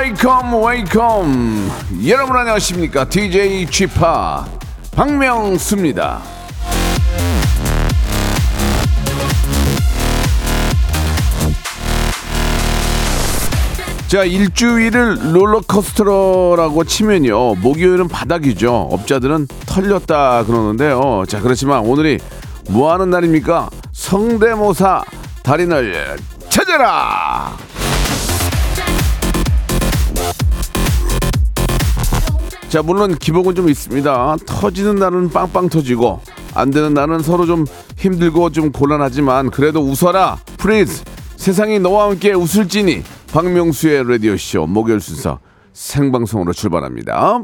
Welcome, welcome. 여러분 안녕하십니까? DJ p 박명수입니다. 자 일주일을 롤러코스터라고 치면요 목요일은 바닥이죠 업자들은 털렸다 그러는데요 자 그렇지만 오늘이 뭐하는 날입니까 성대모사 달인을 찾아라 자 물론 기복은 좀 있습니다. 터지는 날은 빵빵 터지고 안 되는 날은 서로 좀 힘들고 좀 곤란하지만 그래도 웃어라. please 세상이 너와 함께 웃을지니. 박명수의 라디오 쇼 목요일 순서 생방송으로 출발합니다.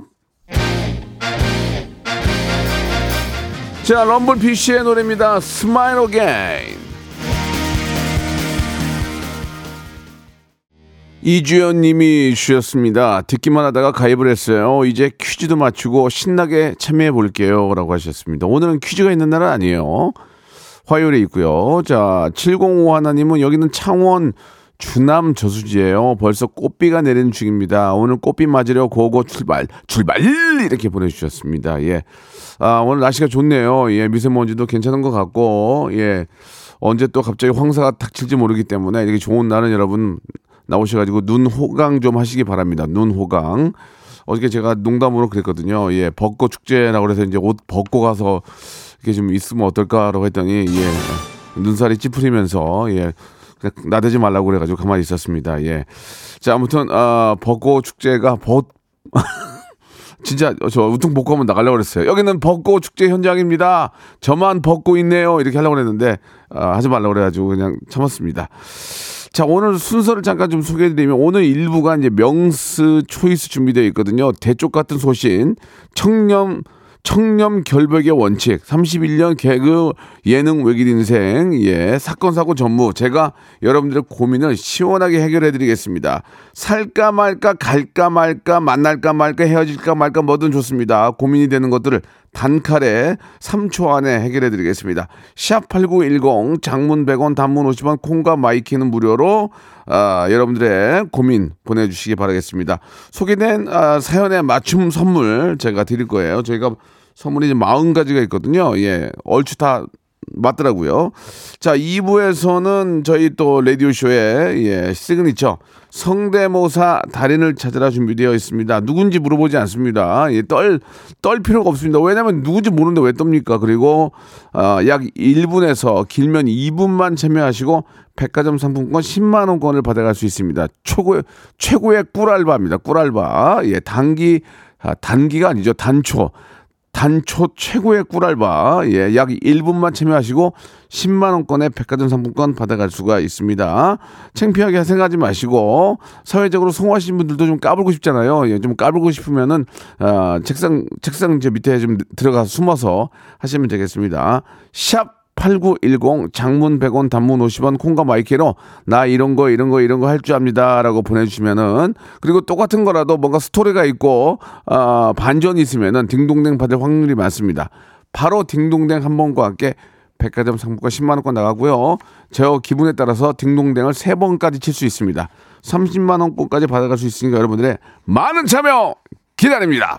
자 럼블피쉬의 노래입니다. Smile Again 이주연 님이 주셨습니다. 듣기만 하다가 가입을 했어요. 이제 퀴즈도 맞추고 신나게 참여해 볼게요. 라고 하셨습니다. 오늘은 퀴즈가 있는 날은 아니에요. 화요일에 있고요. 자, 7051 님은 여기는 창원 주남 저수지예요. 벌써 꽃비가 내리는 중입니다. 오늘 꽃비 맞으려 go go 출발, 출발! 이렇게 보내주셨습니다. 예. 아, 오늘 날씨가 좋네요. 예, 미세먼지도 괜찮은 것 같고, 예. 언제 또 갑자기 황사가 닥칠지 모르기 때문에 이렇게 좋은 날은 여러분 나오셔가지고 눈 호강 좀 하시기 바랍니다. 눈 호강. 어저께 제가 농담으로 그랬거든요. 예, 벚꽃 축제라고 그래서 이제 옷 벗고 가서 이렇게 좀 있으면 어떨까라고 했더니 예, 눈살이 찌푸리면서 예, 나대지 말라고 그래가지고 가만히 있었습니다. 예, 자 아무튼 아 벚꽃 축제가 벚 진짜 저 우퉁 벗고 한번 나가려고 그랬어요. 여기는 벚꽃 축제 현장입니다. 저만 벗고 있네요. 이렇게 하려고 그랬는데 아, 하지 말라고 그래가지고 그냥 참았습니다. 자, 오늘 순서를 잠깐 좀 소개해드리면 오늘 일부가 이제 명스 초이스 준비되어 있거든요. 대쪽 같은 소신, 청렴, 청렴 결백의 원칙, 31년 개그 예능 외길 인생, 예, 사건, 사고 전무. 제가 여러분들의 고민을 시원하게 해결해 드리겠습니다. 살까 말까, 갈까 말까, 만날까 말까, 헤어질까 말까, 뭐든 좋습니다. 고민이 되는 것들을 단칼에 3초 안에 해결해 드리겠습니다. 샵8910 장문 100원 단문 50원 콩과 마이키는 무료로 아, 여러분들의 고민 보내주시기 바라겠습니다. 소개된 아, 사연에 맞춤 선물 제가 드릴 거예요. 저희가 선물이 40가지가 있거든요. 예, 얼추 다 맞더라고요. 자, 2부에서는 저희 또 라디오쇼에 예, 시그니처 성대모사 달인을 찾아라 준비되어 있습니다. 누군지 물어보지 않습니다. 예, 떨, 떨 필요가 없습니다. 왜냐면 누군지 모르는데 왜 떱니까? 그리고 어, 약 1분에서 길면 2분만 참여하시고 백화점 상품권 10만 원권을 받아갈 수 있습니다. 최고의 최고의 꿀알바입니다. 꿀알바. 예, 단기 아, 단기가 아니죠. 단초. 단초 최고의 꿀알바. 예, 약 1분만 참여하시고 10만 원권의 백화점 상품권 받아갈 수가 있습니다. 창피하게 생각하지 마시고, 사회적으로 성공하신 분들도 좀 까불고 싶잖아요. 예, 좀 까불고 싶으면은, 아, 책상, 책상 저 밑에 좀 들어가서 숨어서 하시면 되겠습니다. 샵 8910 장문 100원 단문 50원 콩과 마이키로 나 이런 거 이런 거 이런 거 할 줄 압니다라고 보내주시면은 그리고 똑같은 거라도 뭔가 스토리가 있고 어, 반전이 있으면은 딩동댕 받을 확률이 많습니다. 바로 딩동댕 한 번과 함께 백화점 상품권 10만 원권 나가고요. 저 기분에 따라서 딩동댕을 세 번까지 칠 수 있습니다. 30만 원권까지 받아갈 수 있으니까 여러분들의 많은 참여 기다립니다.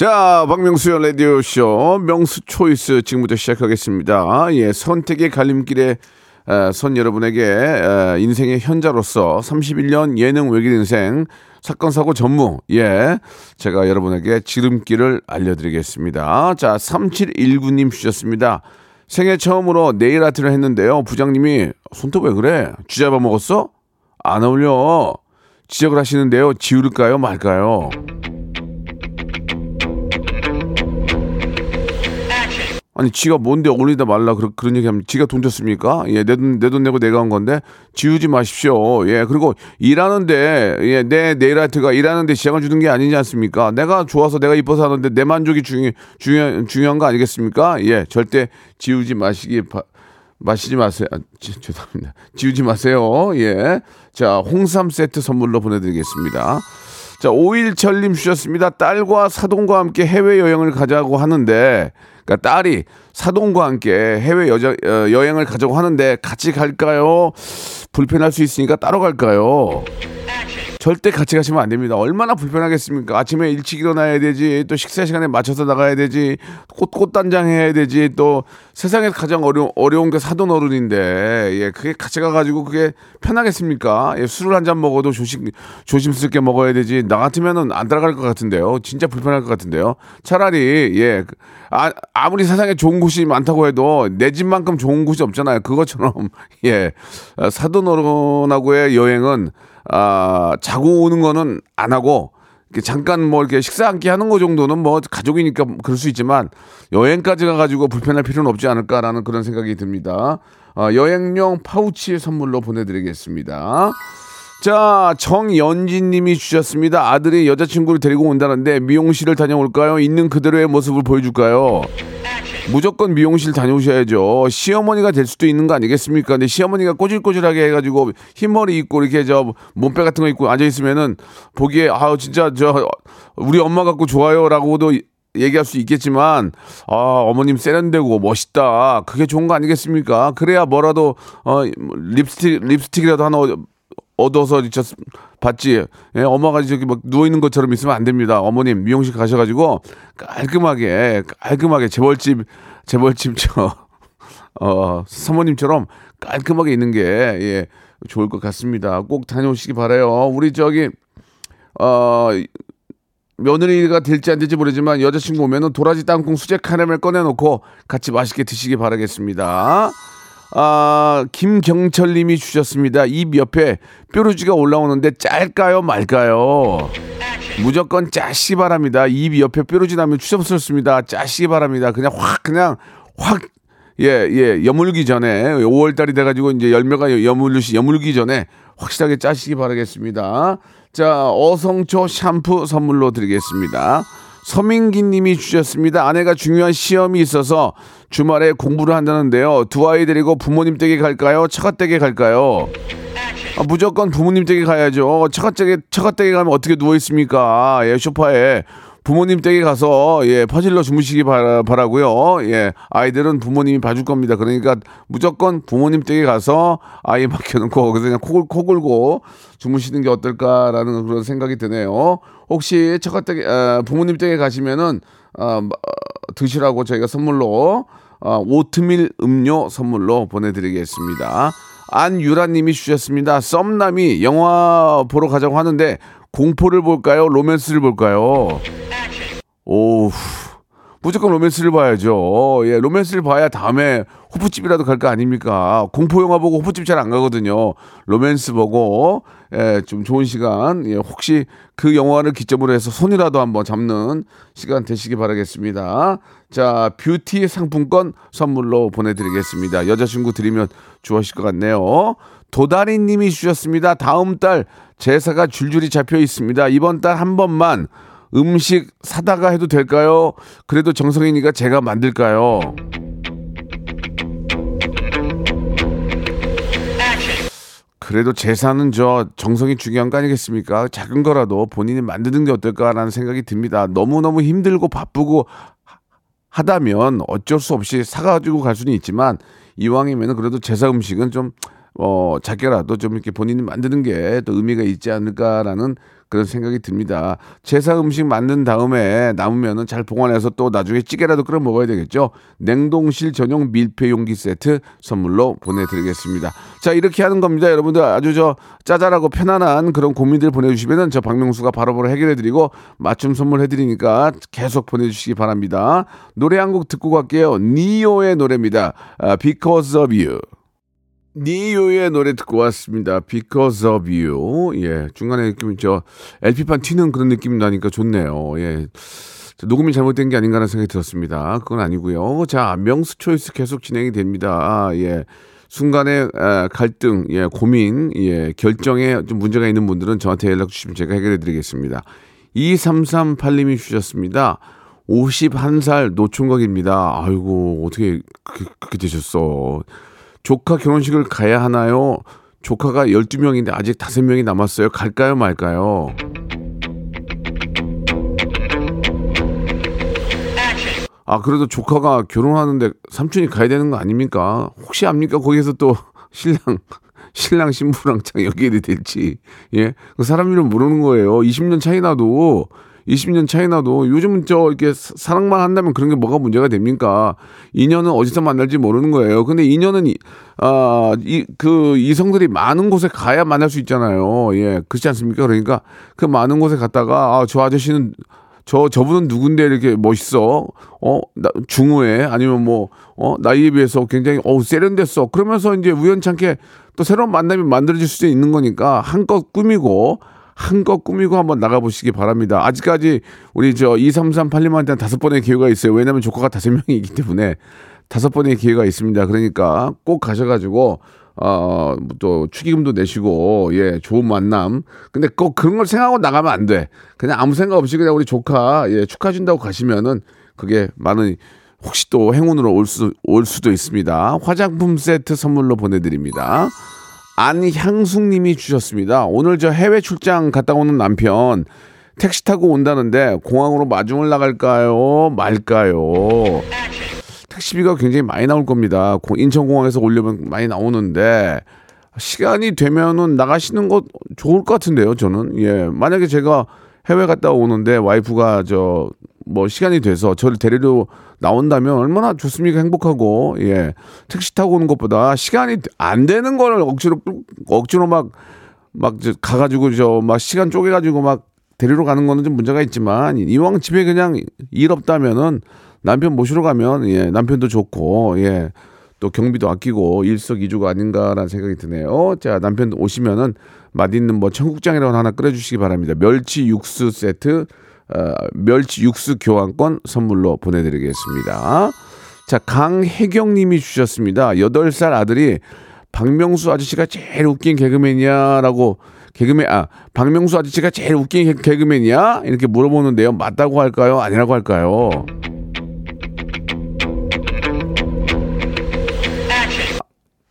자, 박명수의 라디오쇼 명수 초이스 지금부터 시작하겠습니다. 예, 선택의 갈림길에 에, 선 여러분에게 에, 인생의 현자로서 31년 예능 외길 인생 사건 사고 전무 예 제가 여러분에게 지름길을 알려드리겠습니다. 자 3719님 주셨습니다. 생애 처음으로 네일 아트를 했는데요. 부장님이 손톱 왜 그래? 쥐잡아 먹었어? 안 어울려. 지적을 하시는데요. 지우를까요 말까요? 아니 지가 뭔데 올리다 말라 그런 그런 얘기하면 지가 돈 줬습니까? 예, 내 돈 내 돈 내고 내가 한 건데 지우지 마십시오. 예, 그리고 일하는데 예, 내 네일아트가 일하는데 시장을 주는 게 아니지 않습니까? 내가 좋아서 내가 이뻐서 하는데 내 만족이 중요 중요 중요한 거 아니겠습니까? 예, 절대 지우지 마시기 바, 마시지 마세요. 아, 지, 죄송합니다. 지우지 마세요. 예. 자, 홍삼 세트 선물로 보내드리겠습니다. 자, 오일철님 주셨습니다. 딸과 사돈과 함께 해외 여행을 가자고 하는데, 그러니까 딸이 사돈과 함께 해외 여자, 어, 여행을 가자고 하는데, 같이 갈까요? 불편할 수 있으니까 따로 갈까요? 절대 같이 가시면 안 됩니다. 얼마나 불편하겠습니까? 아침에 일찍 일어나야 되지, 또 식사 시간에 맞춰서 나가야 되지, 꽃, 꽃단장 해야 되지, 또 세상에서 가장 어려, 어려운 게 사돈 어른인데, 예, 그게 같이 가가지고 그게 편하겠습니까? 예, 술을 한 잔 먹어도 조심, 조심스럽게 먹어야 되지, 나 같으면은 안 따라갈 것 같은데요. 진짜 불편할 것 같은데요. 차라리, 예, 아, 아무리 세상에 좋은 곳이 많다고 해도 내 집만큼 좋은 곳이 없잖아요. 그것처럼, 예, 사돈 어른하고의 여행은 아, 자고 오는 거는 안 하고 잠깐 뭐 이렇게 식사 한 끼 하는 거 정도는 뭐 가족이니까 그럴 수 있지만 여행까지 가가지고 불편할 필요는 없지 않을까라는 그런 생각이 듭니다. 아, 여행용 파우치 선물로 보내드리겠습니다. 자, 정연진 님이 주셨습니다. 아들이 여자친구를 데리고 온다는데 미용실을 다녀올까요? 있는 그대로의 모습을 보여줄까요? 무조건 미용실 다녀오셔야죠. 시어머니가 될 수도 있는 거 아니겠습니까? 근데 시어머니가 꼬질꼬질하게 해가지고 흰머리 입고 이렇게 저 몸빼 같은 거 입고 앉아 있으면은 보기에 아 진짜 저 우리 엄마 갖고 좋아요라고도 얘기할 수 있겠지만 아 어머님 세련되고 멋있다 그게 좋은 거 아니겠습니까? 그래야 뭐라도 어 립스틱 립스틱이라도 하나 얻어서 저 봤지. 예, 엄마가 저기 막 누워 있는 것처럼 있으면 안 됩니다. 어머님 미용실 가셔가지고 깔끔하게 깔끔하게 재벌집 재벌집 저 어, 사모님처럼 깔끔하게 있는 게 예, 좋을 것 같습니다. 꼭 다녀오시기 바래요. 우리 저기 어 며느리가 될지 안 될지 모르지만 여자친구 오면은 도라지 땅콩 수제 카라멜 꺼내놓고 같이 맛있게 드시기 바라겠습니다. 아, 김경철 님이 주셨습니다. 입 옆에 뾰루지가 올라오는데 짤까요, 말까요? 무조건 짜시기 바랍니다. 입 옆에 뾰루지 나면 추접스럽습니다. 짜시기 바랍니다. 그냥 확, 그냥 확, 예, 예, 여물기 전에, 5월달이 돼가지고 이제 열매가 여물기, 여물기 전에 확실하게 짜시기 바라겠습니다. 자, 어성초 샴푸 선물로 드리겠습니다. 서민기 님이 주셨습니다. 아내가 중요한 시험이 있어서 주말에 공부를 한다는데요. 두 아이 데리고 부모님 댁에 갈까요? 처가 댁에 갈까요? 아, 무조건 부모님 댁에 가야죠. 처가 댁에, 처가 댁에 가면 어떻게 누워 있습니까? 예, 소파에. 부모님 댁에 가서 예 퍼질러 주무시기 바라, 바라고요. 예 아이들은 부모님이 봐줄 겁니다. 그러니까 무조건 부모님 댁에 가서 아이 맡겨놓고 그냥 코, 코 골고 주무시는 게 어떨까라는 그런 생각이 드네요. 혹시 처가 댁에 아, 부모님 댁에 가시면은 아, 드시라고 저희가 선물로 아, 오트밀 음료 선물로 보내드리겠습니다. 안유라님이 주셨습니다. 썸남이 영화 보러 가자고 하는데 공포를 볼까요? 로맨스를 볼까요? 오, 무조건 로맨스를 봐야죠. 예, 로맨스를 봐야 다음에 호프집이라도 갈 거 아닙니까? 공포 영화 보고 호프집 잘 안 가거든요. 로맨스 보고 예, 좀 좋은 시간. 예, 혹시 그 영화를 기점으로 해서 손이라도 한번 잡는 시간 되시기 바라겠습니다. 자, 뷰티 상품권 선물로 보내드리겠습니다. 여자친구 드리면 좋아하실 것 같네요. 도다리 님이 주셨습니다. 다음 달 제사가 줄줄이 잡혀 있습니다. 이번 달 한 번만 음식 사다가 해도 될까요? 그래도 정성이니까 제가 만들까요? 그래도 제사는 저 정성이 중요한 거 아니겠습니까? 작은 거라도 본인이 만드는 게 어떨까라는 생각이 듭니다. 너무너무 힘들고 바쁘고 하다면 어쩔 수 없이 사가지고 갈 수는 있지만 이왕이면 그래도 제사 음식은 좀 어, 작게라도 좀 이렇게 본인이 만드는 게 또 의미가 있지 않을까라는 그런 생각이 듭니다. 제사 음식 만든 다음에 남으면은 잘 보관해서 또 나중에 찌개라도 끓여 먹어야 되겠죠. 냉동실 전용 밀폐 용기 세트 선물로 보내드리겠습니다. 자 이렇게 하는 겁니다. 여러분들 아주 저 짜잘하고 편안한 그런 고민들 보내주시면은 저 박명수가 바로바로 해결해드리고 맞춤 선물해드리니까 계속 보내주시기 바랍니다. 노래 한 곡 듣고 갈게요. 니오의 노래입니다. 아, Because of You. 니오의 노래 듣고 왔습니다. Because of You. 예, 중간에 느낌이 저 LP판 튀는 그런 느낌이 나니까 좋네요. 예. 자, 녹음이 잘못된 게 아닌가라는 생각이 들었습니다. 그건 아니고요. 자, 명수 초이스 계속 진행이 됩니다. 아, 예. 순간의 아, 갈등, 예, 고민, 예, 결정에 좀 문제가 있는 분들은 저한테 연락 주시면 제가 해결해 드리겠습니다. 2338님이 주셨습니다. 51살 노총각입니다. 아이고, 어떻게 그렇게, 그렇게 되셨어. 조카 결혼식을 가야 하나요? 조카가 12명인데 아직 5명이 남았어요. 갈까요, 말까요? 아, 그래도 조카가 결혼하는데 삼촌이 가야 되는 거 아닙니까? 혹시 압니까? 거기에서 또 신랑, 신랑 신부랑 장 연결이 될지. 예. 그 사람 이름 모르는 거예요. 20년 차이 나도, 20년 차이 나도 요즘은 저 이렇게 사- 사랑만 한다면 그런 게 뭐가 문제가 됩니까? 인연은 어디서 만날지 모르는 거예요. 근데 인연은, 이- 아, 이, 그 이성들이 많은 곳에 가야 만날 수 있잖아요. 예. 그렇지 않습니까? 그러니까 그 많은 곳에 갔다가, 아, 저 아저씨는 저 저분은 누군데 이렇게 멋있어? 어, 나, 중후해 아니면 뭐 어, 나이에 비해서 굉장히 어우 세련됐어. 그러면서 이제 우연찮게 또 새로운 만남이 만들어질 수도 있는 거니까 한껏 꾸미고 한껏 꾸미고 한번 나가보시기 바랍니다. 아직까지 우리 저 2338님한테는 다섯 번의 기회가 있어요. 왜냐면 조카가 다섯 명이 있기 때문에 다섯 번의 기회가 있습니다. 그러니까 꼭 가셔가지고 어, 또 축의금도 내시고 예 좋은 만남. 근데 꼭 그런 걸 생각하고 나가면 안 돼. 그냥 아무 생각 없이 그냥 우리 조카 예 축하 준다고 가시면은 그게 많은 혹시 또 행운으로 올, 수, 올 수도 있습니다. 화장품 세트 선물로 보내드립니다. 안향숙님이 주셨습니다. 오늘 저 해외 출장 갔다 오는 남편 택시 타고 온다는데 공항으로 마중을 나갈까요? 말까요? 택시비가 굉장히 많이 나올 겁니다. 고- 인천공항에서 오려면 많이 나오는데 시간이 되면은 나가시는 거 좋을 것 같은데요. 저는 예 만약에 제가 해외 갔다 오는데 와이프가 저 뭐 시간이 돼서 저를 데리러 나온다면 얼마나 좋습니까? 행복하고. 예. 택시 타고 오는 것보다 시간이 안 되는 거를 억지로 끌- 억지로 막 막 가가지고 저 막 시간 쪼개가지고 막 데리러 가는 거는 좀 문제가 있지만 이왕 집에 그냥 일 없다면은 남편 모시러 가면 예 남편도 좋고. 예 또 경비도 아끼고 일석이조가 아닌가라는 생각이 드네요. 자 남편 오시면은 맛있는 뭐 청국장이라고 하나 끓여주시기 바랍니다. 멸치 육수 세트, 어, 멸치 육수 교환권 선물로 보내드리겠습니다. 자 강혜경님이 주셨습니다. 8살 아들이 박명수 아저씨가 제일 웃긴 개그맨이야라고 개그맨 아 박명수 아저씨가 제일 웃긴 개- 개그맨이야 이렇게 물어보는데요. 맞다고 할까요? 아니라고 할까요?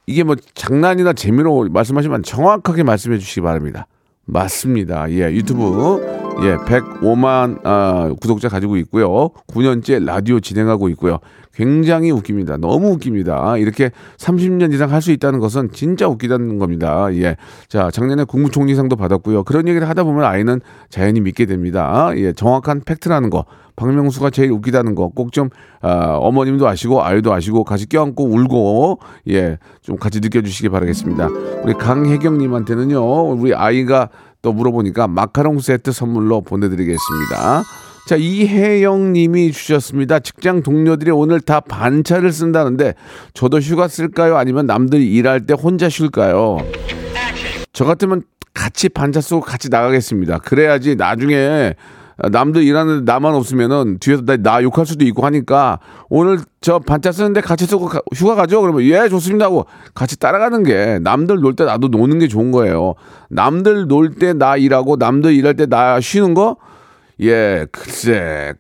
이게 뭐 장난이나 재미로 말씀하시면 정확하게 말씀해 주시기 바랍니다. 맞습니다. 예, 유튜브 예, 105만 아, 구독자 가지고 있고요. 9년째 라디오 진행하고 있고요. 굉장히 웃깁니다. 너무 웃깁니다. 이렇게 30년 이상 할 수 있다는 것은 진짜 웃기다는 겁니다. 예. 자, 작년에 국무총리상도 받았고요. 그런 얘기를 하다 보면 아이는 자연히 믿게 됩니다. 예, 정확한 팩트라는 거. 박명수가 제일 웃기다는 거 꼭좀 어머님도 아시고 아이도 아시고 같이 껴안고 울고 예 좀 같이 느껴주시기 바라겠습니다. 우리 강혜경님한테는요 우리 아이가 또 물어보니까 마카롱 세트 선물로 보내드리겠습니다. 자 이혜영님이 주셨습니다. 직장 동료들이 오늘 다 반차를 쓴다는데 저도 휴가 쓸까요? 아니면 남들이 일할 때 혼자 쉴까요? 저 같으면 같이 반차 쓰고 같이 나가겠습니다. 그래야지 나중에 남들 일하는데 나만 없으면은 뒤에서 나, 나 욕할 수도 있고 하니까 오늘 저 반차 쓰는데 같이 쓰고 가- 휴가 가죠? 그러면 예 좋습니다 하고 같이 따라가는 게 남들 놀 때 나도 노는 게 좋은 거예요. 남들 놀 때 나 일하고 남들 일할 때 나 쉬는 거? 예 글쎄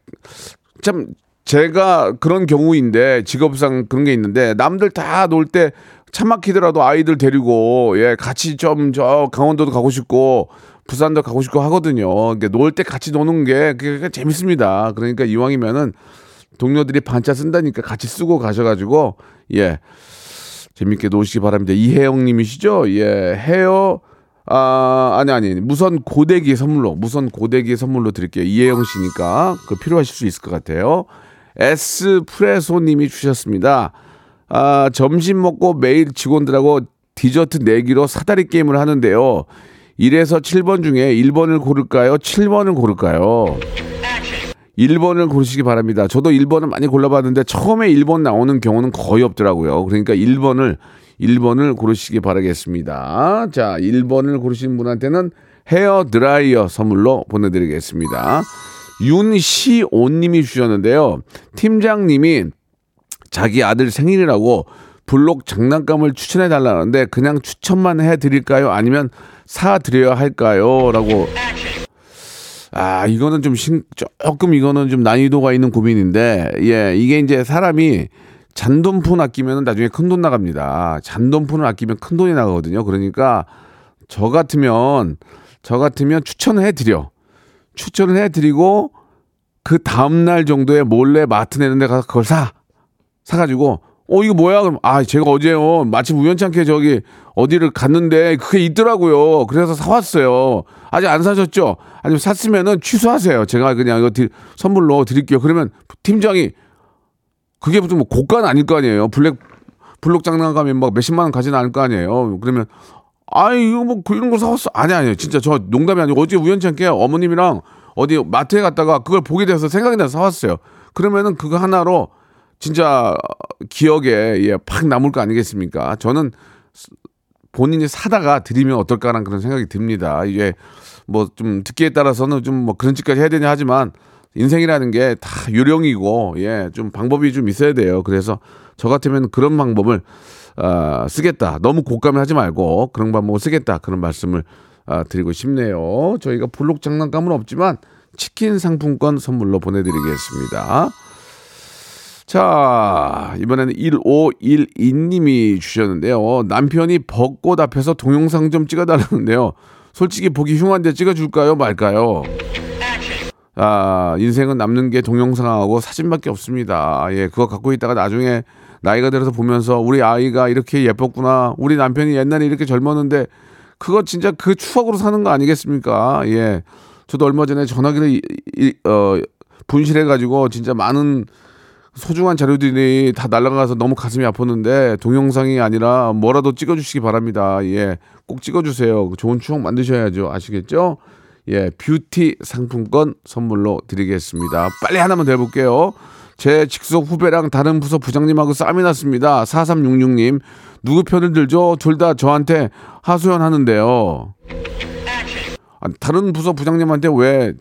참 제가 그런 경우인데 직업상 그런 게 있는데 남들 다 놀 때 차 막히더라도 아이들 데리고 예 같이 좀 저 강원도도 가고 싶고 부산도 가고 싶고 하거든요. 놀때 같이 노는 게 그게 재밌습니다. 그러니까 이왕이면은 동료들이 반차 쓴다니까 같이 쓰고 가셔가지고 예 재밌게 노시기 바랍니다. 이혜영님이시죠? 예 헤어 아 아니 아니 무선 고데기 선물로 무선 고데기 선물로 드릴게요. 이혜영 씨니까 그 필요하실 수 있을 것 같아요. 에스프레소님이 주셨습니다. 아 점심 먹고 매일 직원들하고 디저트 내기로 사다리 게임을 하는데요. 1에서 7번 중에 1번을 고를까요? 7번을 고를까요? 1번을 고르시기 바랍니다. 저도 1번을 많이 골라봤는데 처음에 1번 나오는 경우는 거의 없더라고요. 그러니까 1번을 1번을 고르시기 바라겠습니다. 자, 1번을 고르신 분한테는 헤어 드라이어 선물로 보내드리겠습니다. 윤시온님이 주셨는데요. 팀장님이 자기 아들 생일이라고 블록 장난감을 추천해 달라는데 그냥 추천만 해 드릴까요? 아니면 사 드려야 할까요? 라고 아, 이거는 좀 신, 조금 이거는 좀 난이도가 있는 고민인데, 예, 이게 이제 사람이 잔돈푼 아끼면 나중에 큰 돈 나갑니다. 잔돈푼을 아끼면 큰 돈이 나가거든요. 그러니까 저 같으면, 저 같으면 추천을 해드려. 추천을 해드리고, 그 다음날 정도에 몰래 마트 내는 데 가서 그걸 사. 사가지고, 어, 이거 뭐야? 그럼, 아, 제가 어제요. 마침 우연찮게 저기 어디를 갔는데 그게 있더라고요. 그래서 사왔어요. 아직 안 사셨죠? 아니면 샀으면은 취소하세요. 제가 그냥 이거 디- 선물로 드릴게요. 그러면 팀장이 그게 무슨 뭐 고가는 아닐 거 아니에요. 블랙, 블록 장난감이 막 몇십만 원 가지는 않을 거 아니에요. 그러면 아 이거 뭐 그런 거 사왔어. 아니 아니요. 진짜 저 농담이 아니고 어제 우연찮게 어머님이랑 어디 마트에 갔다가 그걸 보게 돼서 생각이 나서 사왔어요. 그러면은 그거 하나로 진짜 기억에 예, 팍 남을 거 아니겠습니까? 저는 본인이 사다가 드리면 어떨까라는 그런 생각이 듭니다. 이게 뭐 좀 듣기에 따라서는 좀 뭐 그런 짓까지 해야 되냐 하지만 인생이라는 게 다 요령이고 예, 좀 방법이 좀 있어야 돼요. 그래서 저 같으면 그런 방법을 아, 쓰겠다. 너무 고감을 하지 말고 그런 방법을 쓰겠다. 그런 말씀을 아, 드리고 싶네요. 저희가 블록 장난감은 없지만 치킨 상품권 선물로 보내드리겠습니다. 자, 이번에는 1512님이 주셨는데요. 남편이 벚꽃 앞에서 동영상 좀 찍어달라는데요. 솔직히 보기 흉한데 찍어줄까요? 말까요? 아, 인생은 남는 게 동영상하고 사진밖에 없습니다. 예, 그거 갖고 있다가 나중에 나이가 들어서 보면서 우리 아이가 이렇게 예뻤구나. 우리 남편이 옛날에 이렇게 젊었는데 그거 진짜 그 추억으로 사는 거 아니겠습니까? 예. 저도 얼마 전에 전화기를 이- 이- 어, 분실해가지고 진짜 많은 소중한 자료들이 다 날아가서 너무 가슴이 아팠는데 동영상이 아니라 뭐라도 찍어주시기 바랍니다. 예, 꼭 찍어주세요. 좋은 추억 만드셔야죠. 아시겠죠? 예, 뷰티 상품권 선물로 드리겠습니다. 빨리 하나만 더 해볼게요. 제 직속 후배랑 다른 부서 부장님하고 싸움이 났습니다. 4366님, 누구 편을 들죠? 둘 다 저한테 하소연 하는데요. 아, 다른 부서 부장님한테 왜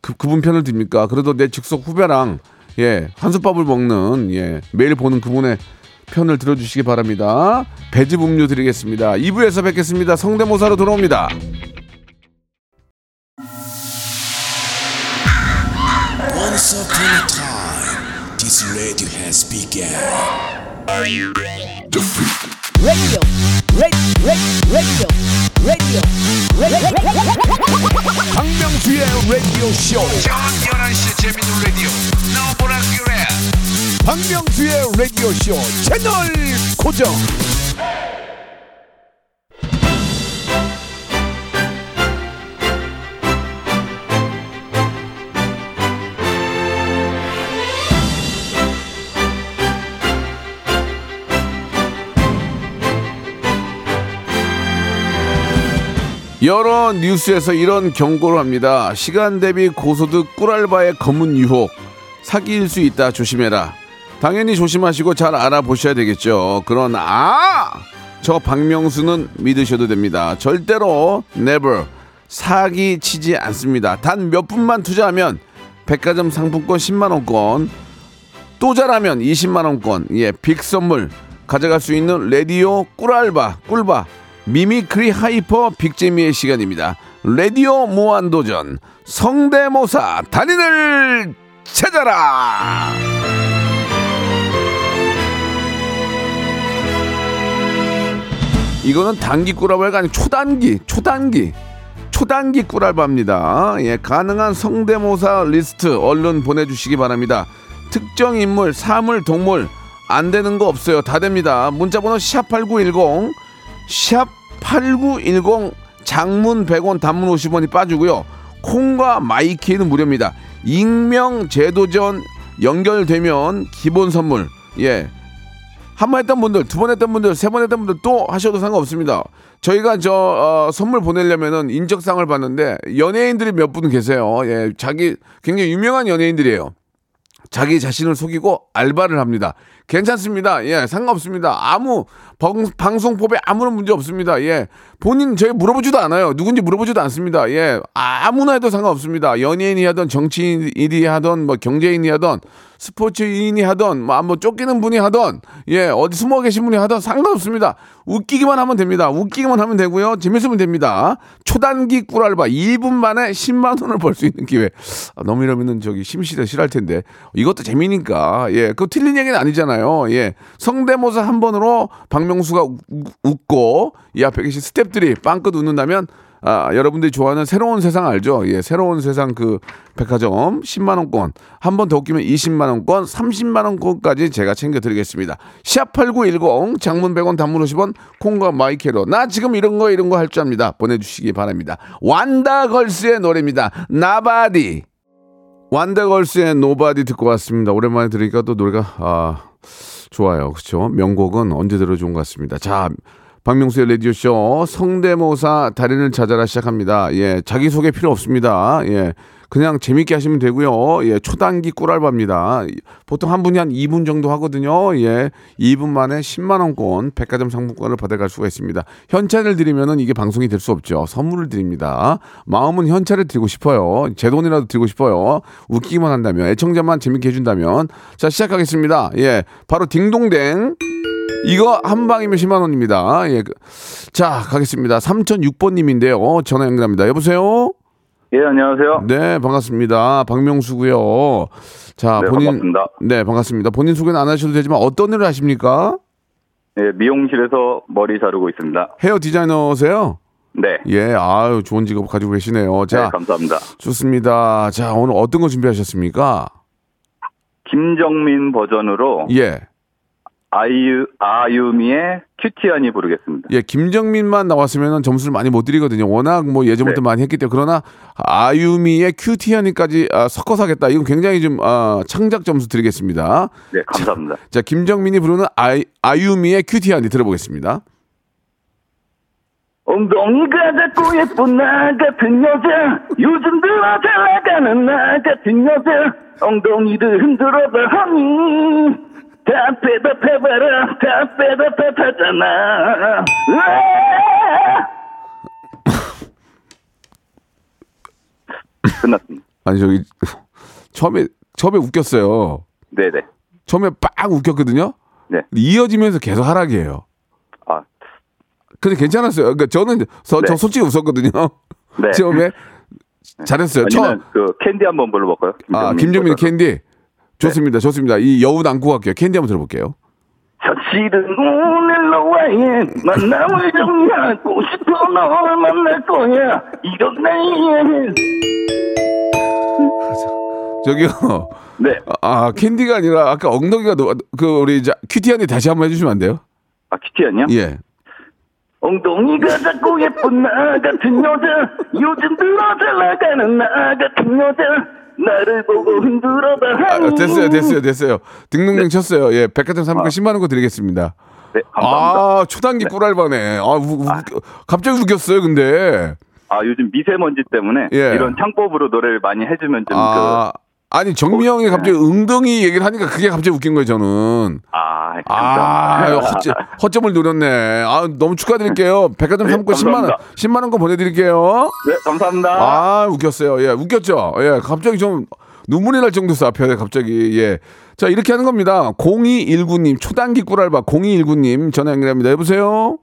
그, 그분 편을 듭니까? 그래도 내 직속 후배랑 예 한솥밥을 먹는 예 매일 보는 그분의 편을 들어주시기 바랍니다. 배즙 음료 드리겠습니다. 2부에서 뵙겠습니다. 성대모사로 돌아옵니다. 박명수의 라디오 쇼. 저녁 11시 재밌는 라디오 너보라 그래 박명수의 라디오 쇼 채널 고정. 여러 뉴스에서 이런 경고를 합니다. 시간 대비 고소득 꿀알바의 검은 유혹 사기일 수 있다 조심해라. 당연히 조심하시고 잘 알아보셔야 되겠죠. 그러나 저 박명수는 믿으셔도 됩니다. 절대로 never 사기 치지 않습니다. 단 몇 분만 투자하면 백화점 상품권 10만 원권 또 잘하면 20만 원권 예 big 선물 가져갈 수 있는 레디오 꿀알바 꿀바 mimicry hyper big재미의 시간입니다. 레디오 무한도전 성대모사 달인을 찾아라. 이거는 단기 꿀알바가 아니고 초단기 초단기 초단기 꿀알바입니다. 예, 가능한 성대모사 리스트 얼른 보내주시기 바랍니다. 특정 인물, 사물, 동물 안 되는 거 없어요. 다 됩니다. 문자번호 샵 8910 샵 8910 장문 100원 단문 50원이 빠지고요. 콩과 마이키는 무료입니다. 익명 재도전 연결되면 기본 선물 예 한 번 했던 분들, 두 번 했던 분들, 세 번 했던 분들 또 하셔도 상관없습니다. 저희가 저 어, 선물 보내려면은 인적사항을 봤는데 연예인들이 몇 분 계세요. 예, 자기 굉장히 유명한 연예인들이에요. 자기 자신을 속이고 알바를 합니다. 괜찮습니다. 예, 상관없습니다. 아무 방, 방송법에 아무런 문제 없습니다. 예, 본인 저희 물어보지도 않아요. 누군지 물어보지도 않습니다. 예, 아무나 해도 상관없습니다. 연예인이 하던 정치인이 하던 뭐 경제인이 하던 스포츠인이 하던 뭐 한번 쫓기는 분이 하던 예 어디 숨어 계신 분이 하던 상관없습니다. 웃기기만 하면 됩니다. 웃기기만 하면 되고요. 재밌으면 됩니다. 초단기 꿀알바 2분 만에 10만 원을 벌 수 있는 기회. 아, 너무 이러면은 저기 심시대 싫어할 텐데 이것도 재미니까 예 그거 틀린 얘기는 아니잖아요. 예 성대모사 한 번으로 박명수가 웃고 이 앞에 계신 스탭들이 빵긋 웃는다면 아, 여러분들이 좋아하는 새로운 세상 알죠? 예, 새로운 세상 그 백화점 10만 원권 한 번 더 웃기면 20만 원권, 30만 원권까지 제가 챙겨 드리겠습니다. 샵8910 장문 100원 단문 50원 콩과 마이케로 나 지금 이런 거 이런 거 할 줄 압니다. 보내 주시기 바랍니다. 원더걸스의 노래입니다. Nobody. 원더걸스의 Nobody 듣고 왔습니다. 오랜만에 들으니까 또 노래가 아 좋아요. 그렇죠? 명곡은 언제 좋은 것 같습니다. 자, 박명수의 라디오쇼 성대모사 달인을 찾아라 시작합니다. 예, 자기소개 필요 없습니다. 예, 그냥 재밌게 하시면 되고요. 예, 초단기 꿀알바입니다. 보통 한 분이 한 2분 정도 하거든요. 예, 2분 만에 10만원권 백화점 상품권을 받아갈 수가 있습니다. 현찰을 드리면은 이게 방송이 될 수 없죠. 선물을 드립니다. 마음은 현찰을 드리고 싶어요. 제 돈이라도 드리고 싶어요. 웃기기만 한다면, 애청자만 재밌게 해준다면. 자, 시작하겠습니다. 예, 바로 딩동댕. 이거 한 방이면 10만 원입니다. 예. 그- 자, 가겠습니다. 3006번 님인데요. 전화 연결합니다. 여보세요? 예, 안녕하세요. 네, 반갑습니다. 박명수고요. 자, 네, 본인 반갑습니다. 네, 반갑습니다. 본인 소개는 안 하셔도 되지만 어떤 일을 하십니까? 예, 미용실에서 머리 자르고 있습니다. 헤어 디자이너세요? 네. 예, 아유, 좋은 직업 가지고 계시네요. 자, 네, 감사합니다. 좋습니다. 자, 오늘 어떤 거 준비하셨습니까? 김정민 버전으로 예. 아이유, 아유미의 큐티하니 부르겠습니다. 예, 김정민만 나왔으면 점수를 많이 못 드리거든요. 워낙 뭐 예전부터 네. 많이 했기 때문에 그러나 아유미의 큐티하니까지 아, 섞어서 하겠다. 이건 굉장히 좀 아, 창작 점수 드리겠습니다. 네, 감사합니다. 자, 김정민이 부르는 아이, 아유미의 큐티하니 들어보겠습니다. 엉덩이가 작고 예쁜 나 같은 여자 요즘 들어 잘 나가는 나 같은 여자 엉덩이를 흔들어봐 하니 다 빼답해봐라 다 빼답해봤잖아 끝났습니다 아니 저기 처음에 처음에 웃겼어요. 네네 처음에 빡 웃겼거든요. 네. 이어지면서 계속 하락이에요. 아, 근데 괜찮았어요. 그러니까 저는 저, 저 네. 솔직히 웃었거든요. 네. 처음에 잘했어요. 아니면 처음 그 캔디 한번 불러볼까요? 아 김정민 버전. 캔디 좋습니다. 좋습니다. 이 여운 안고 갈게요. 캔디 한번 들어볼게요. 사실은 오늘 너와의 만남을 정리하고 싶어 널 만날 거야 이런 나이에 저기요. 네. 아 캔디가 아니라 아까 엉덩이가 노- 그 우리 이제 Cutie Honey 다시 한번 해주시면 안 돼요? 아 Cutie Honey요? 예. 엉덩이가 작고 예쁜 나 같은 여자 요즘 들어 잘 나가는 나 같은 여자 나를 보고 흔들어봐 아, Honey 됐어요, 됐어요, 됐어요. 등등등 쳤어요. 예, 백화점 상품권 10만 원권 드리겠습니다. 네 감사합니다 아, 초단기 꿀알바네. 아, 우, 우, 갑자기 웃겼어요, 근데. 아 요즘 미세먼지 때문에 예. 이런 창법으로 노래를 많이 해주면 좀 아, 아니 정미 형이 갑자기 엉덩이 얘기를 하니까 그게 갑자기 웃긴 거예요, 저는. 그, 아, 아, 감사합니다. 허점, 허점을 노렸네. 아, 너무 축하드릴게요. 백화점 네, 상품권 10만 원, 감사합니다. 10만 원권 보내드릴게요. 네 감사합니다 아, 웃겼어요. 예, 웃겼죠. 예, 갑자기 좀 눈물이 날 정도였어 앞에 갑자기. 예. 자, 이렇게 하는 겁니다. 0219님, 초단기 꿀알바 0219님 전화 연결합니다. 여보세요?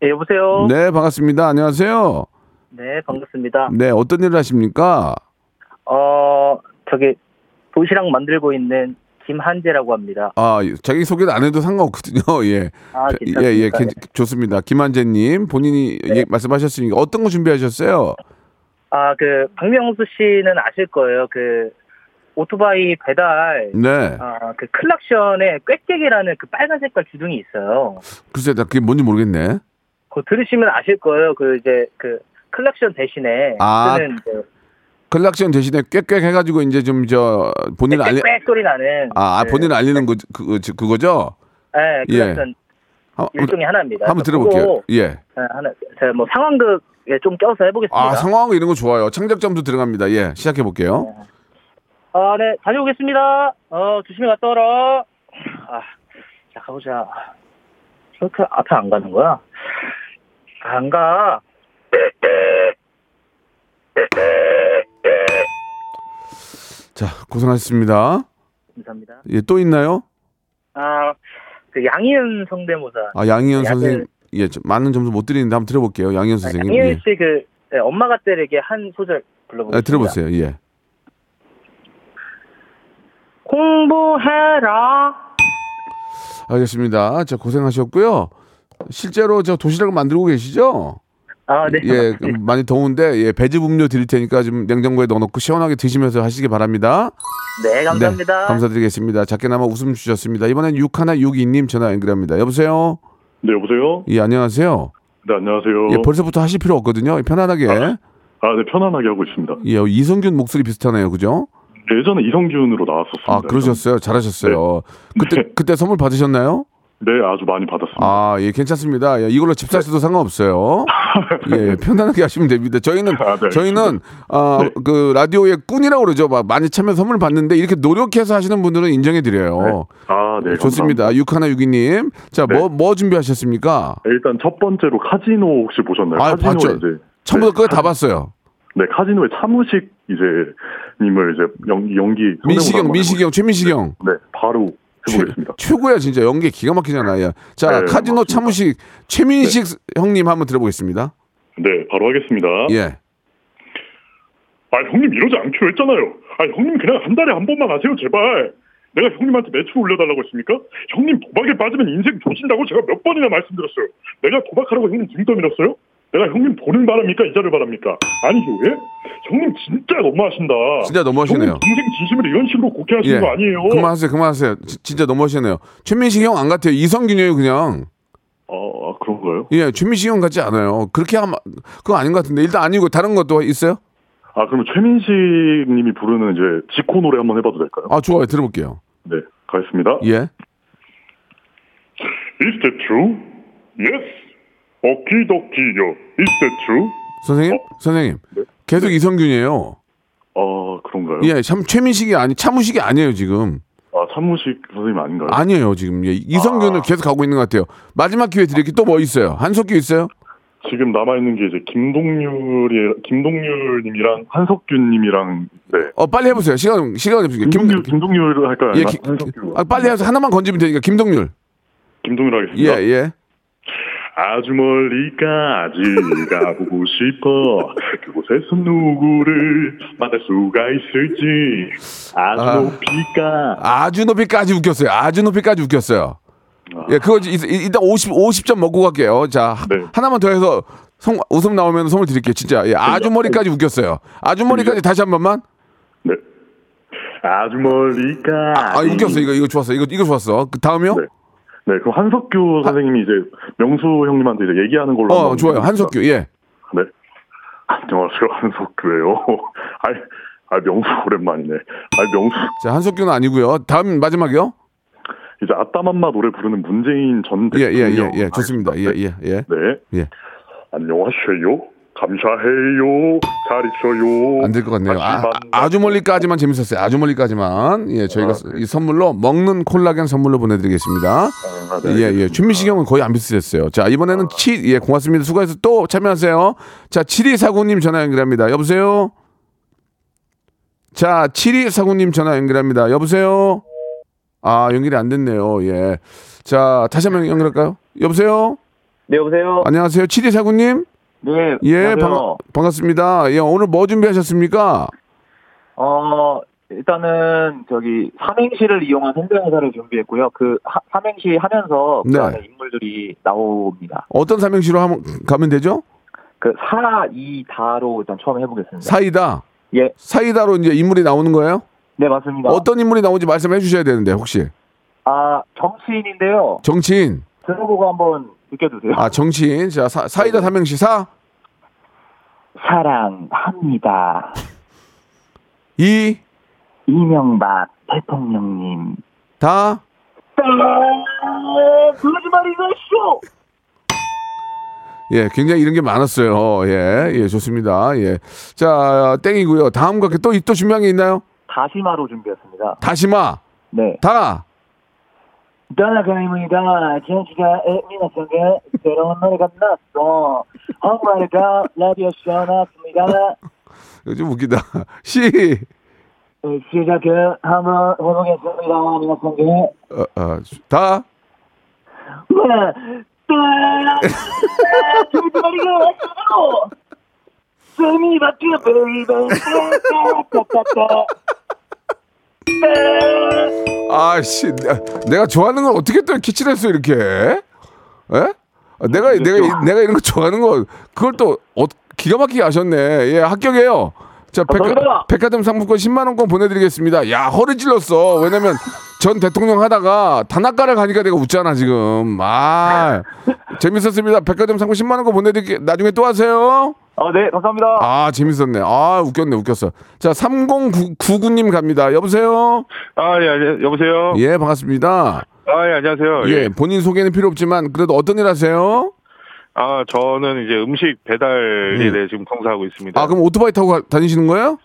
네, 여보세요. 네, 반갑습니다. 안녕하세요. 네, 반갑습니다. 네, 어떤 일을 하십니까? 어, 저기 도시락 만들고 있는 김한재라고 합니다. 아, 자기 소개는 안 해도 상관없거든요. 예. 아, 예, 괜찮습니까? 예, 괜- 좋습니다. 김한재님, 본인이 네. 예, 말씀하셨으니까 어떤 거 준비하셨어요? 아, 그 박명수 씨는 아실 거예요. 그 오토바이 배달 네. 아, 그 클락션에 꽥꽥이라는 그 빨간 색깔 주둥이 있어요. 글쎄, 나 그게 뭔지 모르겠네. 그거 들으시면 아실 거예요. 그 이제 그 클락션 대신에 아, 쓰는 그 클락션 대신에 꽥꽥 해가지고 이제 좀 저 본인 알리, 소리 나는 아, 아, 그, 본인 알리는 거, 그, 그, 그거죠? 네, 예. 클락션 한- 일종의 하나입니다. 한번 들어볼게요. 예. 네, 하나 제가 뭐 상황극에 좀 껴서 해보겠습니다. 아, 상황 이런 거 좋아요. 창작점도 들어갑니다. 예, 시작해 볼게요. 아, 네, 다녀오겠습니다. 어, 조심히 갔다 와라. 아, 자, 가보자. 저렇게 앞에 안 가는 거야? 안 가. 자, 고생하셨습니다. 감사합니다. 예, 또 있나요? 아, 그 양희은 성대모사. 아, 양희연 야들- 선생님. 예, 좀 많은 점수 못 드리는데 한번 들어볼게요. 양희연 선생님. 양희은 예. 씨그 엄마가 때리게 한 소절 불러보겠습니다. 아, 들어보세요. 예. 공부해라. 알겠습니다. 자, 고생하셨고요. 실제로 저 도시락을 만들고 계시죠? 아, 네. 예, 그 많이 더운데 예, 배즙 음료 드릴 테니까 좀 냉장고에 넣어놓고 시원하게 드시면서 하시기 바랍니다. 네, 감사합니다. 네, 감사드리겠습니다. 작게나마 웃음 주셨습니다. 이번엔 6162님 전화 연결합니다. 여보세요? 네, 여보세요? 예, 안녕하세요. 네, 안녕하세요. 예, 벌써부터 하실 필요 없거든요. 편안하게. 아, 네, 편안하게 하고 있습니다. 예, 이성균 목소리 비슷하네요. 그죠? 예전에 이성균으로 나왔었습니다. 아, 그러셨어요. 잘하셨어요. 그때, 네. 그때 선물 받으셨나요? 네, 아주 많이 받았습니다. 아, 예, 괜찮습니다. 예, 이걸로 집 사셔도 상관없어요. 예, 편안하게 하시면 됩니다. 저희는, 아, 네, 저희는, 아, 네. 그, 라디오의 꾼이라고 그러죠. 막 많이 참여 선물 받는데 이렇게 노력해서 하시는 분들은 인정해 드려요. 아, 네. 좋습니다. 감사합니다. 6162님. 자, 네. 뭐, 뭐 준비하셨습니까? 일단 첫 번째로 카지노 혹시 보셨나요? 아, 카지노에 봤죠. 이제 처음부터 네, 끝까지 다 봤어요. 네, 카지노의 차무식 이제 님을 이제 연, 연기 민식형, 성대모사 민식형, 최민식형. 네, 바로 최, 해보겠습니다. 최고야, 진짜. 연기 기가 막히잖아. 요 자, 네, 카지노 맞습니다. 차무식, 최민식 형님 한번 들어보겠습니다. 네, 바로 하겠습니다. 예. 아, 형님 이러지 않기로 했잖아요. 아, 형님 그냥 한 달에 한 번만 하세요, 제발. 내가 형님한테 매출 올려달라고 했습니까? 형님 도박에 빠지면 인생 조진다고 제가 몇 번이나 말씀드렸어요. 내가 도박하라고 형님 등 떠밀었어요? 내가 형님 돈을 바랍니까? 이자를 바랍니까? 아니죠, 예? 형님 진짜 너무하신다. 진짜 너무하시네요. 인생 진심을 이런 식으로 곡해하시는 예. 거 아니에요? 그만하세요, 그만하세요. 지- 진짜 너무하시네요. 최민식 형 안 같아요. 이성균이에요, 그냥. 어, 아, 그런가요? 예, 최민식 형 같지 않아요. 그렇게 하면, 그거 아닌 것 같은데. 일단 아니고 다른 것도 있어요? 아, 그러면 최민식 님이 부르는 이제 지코 노래 한번 해봐도 될까요? 아, 좋아요. 들어볼게요. 네, 가겠습니다. 예. Is that true? Yes. 오키도키요. Is that true? 선생님? 어? 선생님. 네. 계속 이성균이에요. 아, 그런가요? 예, 참, 최민식이 아니, 차무식이 아니에요, 지금. 아, 차무식 선생님 아닌가요? 아니에요, 지금. 예, 이성균을 아. 계속 가고 있는 것 같아요. 마지막 기회 드릴게 또뭐 있어요? 한석규 있어요? 지금 남아 있는 게 이제 김동률이, 김동률 님이랑 한석균 님이랑, 네. 어, 빨리 해 보세요. 시간, 시간 없으니까. 김동률, 김동률 할까요? 예, 기- 한석규. 아, 빨리 해서 하나만 건지면 되니까. 김동률. 김동률 예, 하겠습니다. 예. 아주 멀리까지 가보고 싶어. 그곳에서 누구를 만날 수가 있을지. 아주 아. 높이까. 아주 높이까지 웃겼어요. 아주 높이까지 웃겼어요. 예, 그거 일단 50, 50점 먹고 갈게요. 자, 하- 네. 하나만 더 해서 성, 웃음 나오면 선물 드릴게요. 진짜. 예, 아주 머리까지 웃겼어요. 아주 머리까지 다시 한 번만. 네. 아주 멀리까지. 아, 웃겼어. 이거, 이거 좋았어. 이거, 이거 좋았어. 그 다음이요? 네. 네, 그럼 한석규 선생님이 이제 명수 형님한테 이제 얘기하는 걸로. 어, 좋아요. 해보겠습니다. 한석규. 예. 네. 안녕하세요, 한석규예요. 아, 아 명수 오랜만이네. 아, 명수 자, 한석규는 아니고요. 다음 마지막이요? 이제 아따맘마 노래 부르는 문재인 전 예, 예, 대통령. 예, 예. 좋습니다. 예, 예, 예. 네. 예. 안녕하세요. 감사해요. 잘 있어요. 안 될 것 같네요. 아, 만나- 아주 멀리까지만 재밌었어요. 아주 멀리까지만. 예, 저희가 아, 이 선물로 먹는 콜라겐 선물로 보내드리겠습니다. 아, 네, 예, 예. 준미식 형은 거의 안 비슷했어요. 자, 이번에는 치, 예, 고맙습니다. 수고해서 또 참여하세요. 자, 7249님 전화 연결합니다. 여보세요? 자, 7249님 전화 연결합니다. 여보세요? 아, 연결이 안 됐네요. 예. 자, 다시 한 번 연결할까요? 여보세요? 네, 여보세요? 안녕하세요. 7249님? 네, 예, 안녕하세요. 반, 반갑습니다. 예, 오늘 뭐 준비하셨습니까? 어, 일단은 저기 삼행시를 이용한 성대모사를 준비했고요. 그 하- 삼행시 하면서 그 네. 안에 인물들이 나옵니다. 어떤 삼행시로 하면, 가면 되죠? 그 사, 이, 다로 일단 처음 해보겠습니다. 사이다. 예, 사이다로 이제 인물이 나오는 거예요? 네 맞습니다. 어떤 인물이 나오는지 말씀해 주셔야 되는데, 혹시. 아 정치인인데요. 정치인. 들어보고 한번 느껴주세요. 아, 정치인. 자, 사, 사이다 삼행시 사. 사랑합니다. 이. 이명박 대통령님. 다. 거짓말이가 쇼. 예, 굉장히 이런 게 많았어요. 예, 예, 좋습니다. 예. 자, 땡이고요. 다음과 또, 또 준비한 게 있나요? 다시마로 준비했습니다. 다시마. 네. 다. 떠나가입니다. 제시가皆さんが 새로운 노래가 났어. 홍보할까 라디오 쇼 났습니다. 이거 좀 웃기다. 시, 네, 시작을 한번 해보겠습니다.皆さんが. 어, 어, 다. 네. 아씨, 내가 좋아하는 걸 어떻게 또 칠했어 이렇게? 에? 아, 내가 내가 내가 이런 거 좋아하는 거 그걸 또 어, 기가 막히게 아셨네. 예, 합격이에요. 자, 백화, 감사합니다. 백화 점 상품권 10만 원권 보내드리겠습니다. 야, 허를 찔렀어. 왜냐면 전 대통령 하다가 단학가를 가니까 내가 웃잖아 지금. 아, 재밌었습니다. 백화점 상품 10만 원권 보내드릴게. 나중에 또 하세요. 어, 네, 감사합니다. 아, 재밌었네. 아, 웃겼네, 웃겼어. 자, 3099님 갑니다. 여보세요? 아, 예, 예, 여보세요? 예, 반갑습니다. 아, 예, 안녕하세요. 예, 본인 소개는 필요 없지만 그래도 어떤 일 하세요? 아, 저는 이제 음식 배달 일에 지금 종사하고 있습니다. 아, 그럼 오토바이 타고 가- 다니시는 거예요?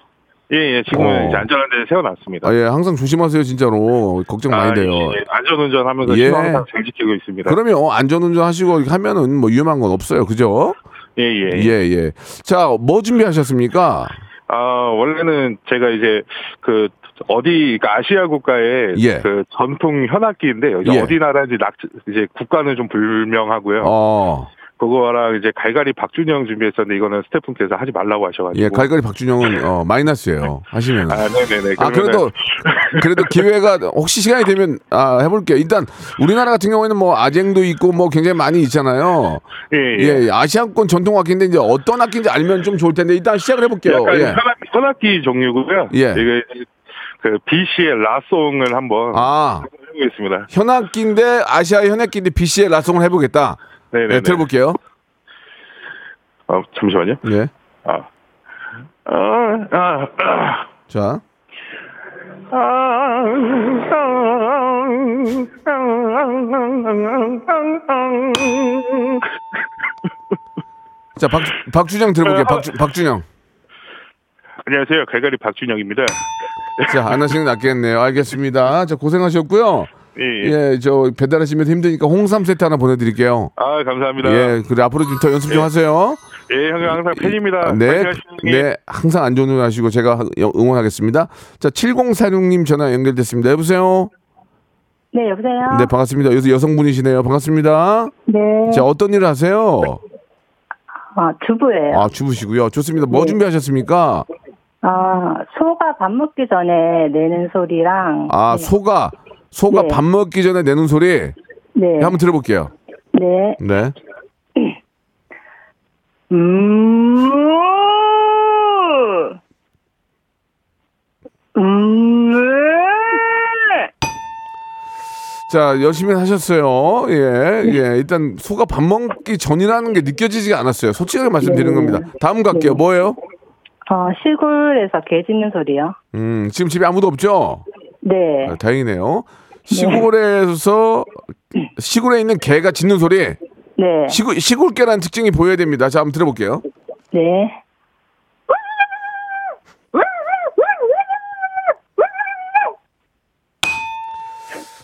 예, 예, 지금은 어. 이제 안전한 데 세워놨습니다. 아, 예, 항상 조심하세요, 진짜로. 걱정 많이 아, 돼요. 예, 예, 안전운전 하면서 예. 신호 항상 잘 지키고 있습니다. 그러면 안전운전 하시고 하면은 뭐 위험한 건 없어요. 그죠? 예, 예. 예, 예. 자, 뭐 준비하셨습니까? 아, 원래는 제가 이제 그 어디 그러니까 아시아 국가의 예. 그 전통 현악기인데요. 이제 예. 어디 나라인지 낙 이제 국가는 좀 불명하고요. 어, 그거랑 이제 갈갈이 박준영 준비했었는데 이거는 스태프분께서 하지 말라고 하셔가지고. 예, 갈갈이 박준영은 어, 마이너스예요. 하시면. 아, 네네네. 아, 그래도, 그래도 기회가, 혹시 시간이 되면, 아, 해볼게요. 일단, 우리나라 같은 경우에는 뭐, 아쟁도 있고, 뭐, 굉장히 많이 있잖아요. 예, 예. 예, 아시아권 전통 악기인데, 이제 어떤 악기인지 알면 좀 좋을 텐데, 일단 시작을 해볼게요. 약간 예. 현악기 종류고요. 예. 이게 그 BC의 라송을 한번 아, 해보겠습니다. 현악기인데, 아시아 현악기인데, BC의 라송을 해보겠다. 네네. 네, 들어볼게요. 어, 잠시만요. 예. 아. 아, 아, 아. 자. 자, 박, 박준영 들어볼게요. 박주, 박준영. 안녕하세요. 갈갈이 박준영입니다. 자, 안 하시는 게 낫겠네요. 알겠습니다. 자, 고생하셨고요. 예, 예. 예, 저, 배달하시면 힘드니까 홍삼 세트 하나 보내드릴게요. 아, 감사합니다. 예, 그래, 앞으로 좀 더 연습 좀 하세요. 예, 형님 항상 팬입니다. 네, 하시는 게- 네, 항상 안전운전 하시고 제가 응원하겠습니다. 자, 7046님 전화 연결됐습니다. 여보세요? 네, 여보세요? 네, 반갑습니다. 여기서 여성분이시네요. 반갑습니다. 네. 자, 어떤 일을 하세요? 아, 주부예요. 아, 주부시고요. 좋습니다. 뭐 네. 준비하셨습니까? 아, 소가 밥 먹기 전에 내는 소리랑. 아, 소가, 소가 네. 밥 먹기 전에 내는 소리. 네. 한번 들어볼게요. 네. 네. 음. 음. 자, 열심히 하셨어요. 예, 예. 일단 소가 밥 먹기 전이라는 게 느껴지지가 않았어요. 솔직하게 말씀드리는 네. 겁니다. 다음 갈게요. 뭐예요? 어, 시골에서 개 짖는 소리요. 음, 지금 집에 아무도 없죠? 네. 아, 다행이네요. 시골에서 시골에 있는 개가 짖는 소리. 네. 시골 시골 개라는 특징이 보여야 됩니다. 자, 한번 들어볼게요. 네.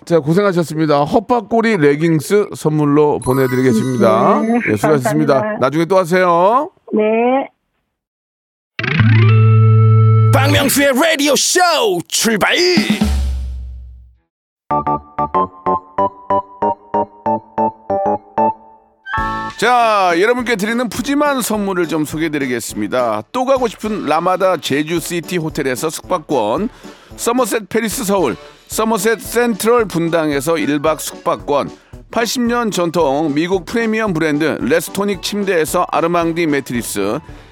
자, 고생하셨습니다. 헛바꼬리 레깅스 선물로 보내드리겠습니다. 네, 예, 수고하셨습니다. 감사합니다. 나중에 또 하세요. 네. 박명수의 라디오 쇼 출발 자, 여러분께 드리는 푸짐한 선물을 좀 소개해드리겠습니다. 또 가고 싶은 라마다 제주시티 호텔에서 숙박권, 서머셋 팰리스 서울, 서머셋 센트럴 분당에서 1박 숙박권, 80년 전통 미국 프리미엄 브랜드 레스토닉 침대에서 아르망디 매트리스,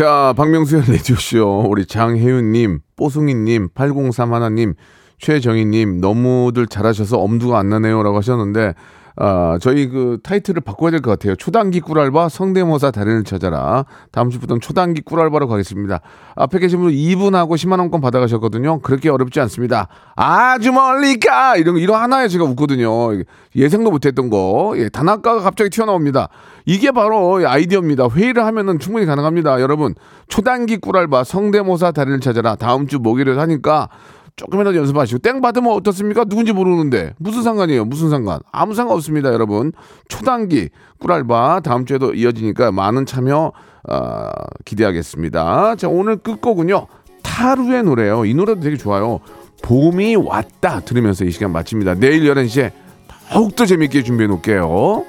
자, 박명수의 라디오쇼. 우리 장혜윤님, 뽀송이님, 803 하나님, 최정희님, 너무들 잘하셔서 엄두가 안 나네요. 라고 하셨는데, 아, 저희 그 타이틀을 바꿔야 될 것 같아요. 초단기 꿀알바 성대모사 달인을 찾아라. 다음 주부터는 초단기 꿀알바로 가겠습니다. 앞에 계신 분 2분하고 10만원권 받아가셨거든요. 그렇게 어렵지 않습니다. 아주 멀리 가! 이런, 거, 이런 하나에 제가 웃거든요. 예상도 못했던 거. 예, 단아가가 갑자기 튀어나옵니다. 이게 바로 아이디어입니다. 회의를 하면은 충분히 가능합니다. 여러분, 초단기 꿀알바 성대모사 달인을 찾아라. 다음 주 목요일 하니까 조금이라도 연습하시고 땡 받으면 어떻습니까? 누군지 모르는데 무슨 상관이에요? 무슨 상관? 아무 상관 없습니다, 여러분. 초단기 꿀알바 다음 주에도 이어지니까 많은 참여 어, 기대하겠습니다. 자 오늘 끝곡은요 타루의 노래요. 이 노래도 되게 좋아요. 봄이 왔다 들으면서 이 시간 마칩니다. 내일 11시에 더욱더 재밌게 준비해 놓을게요.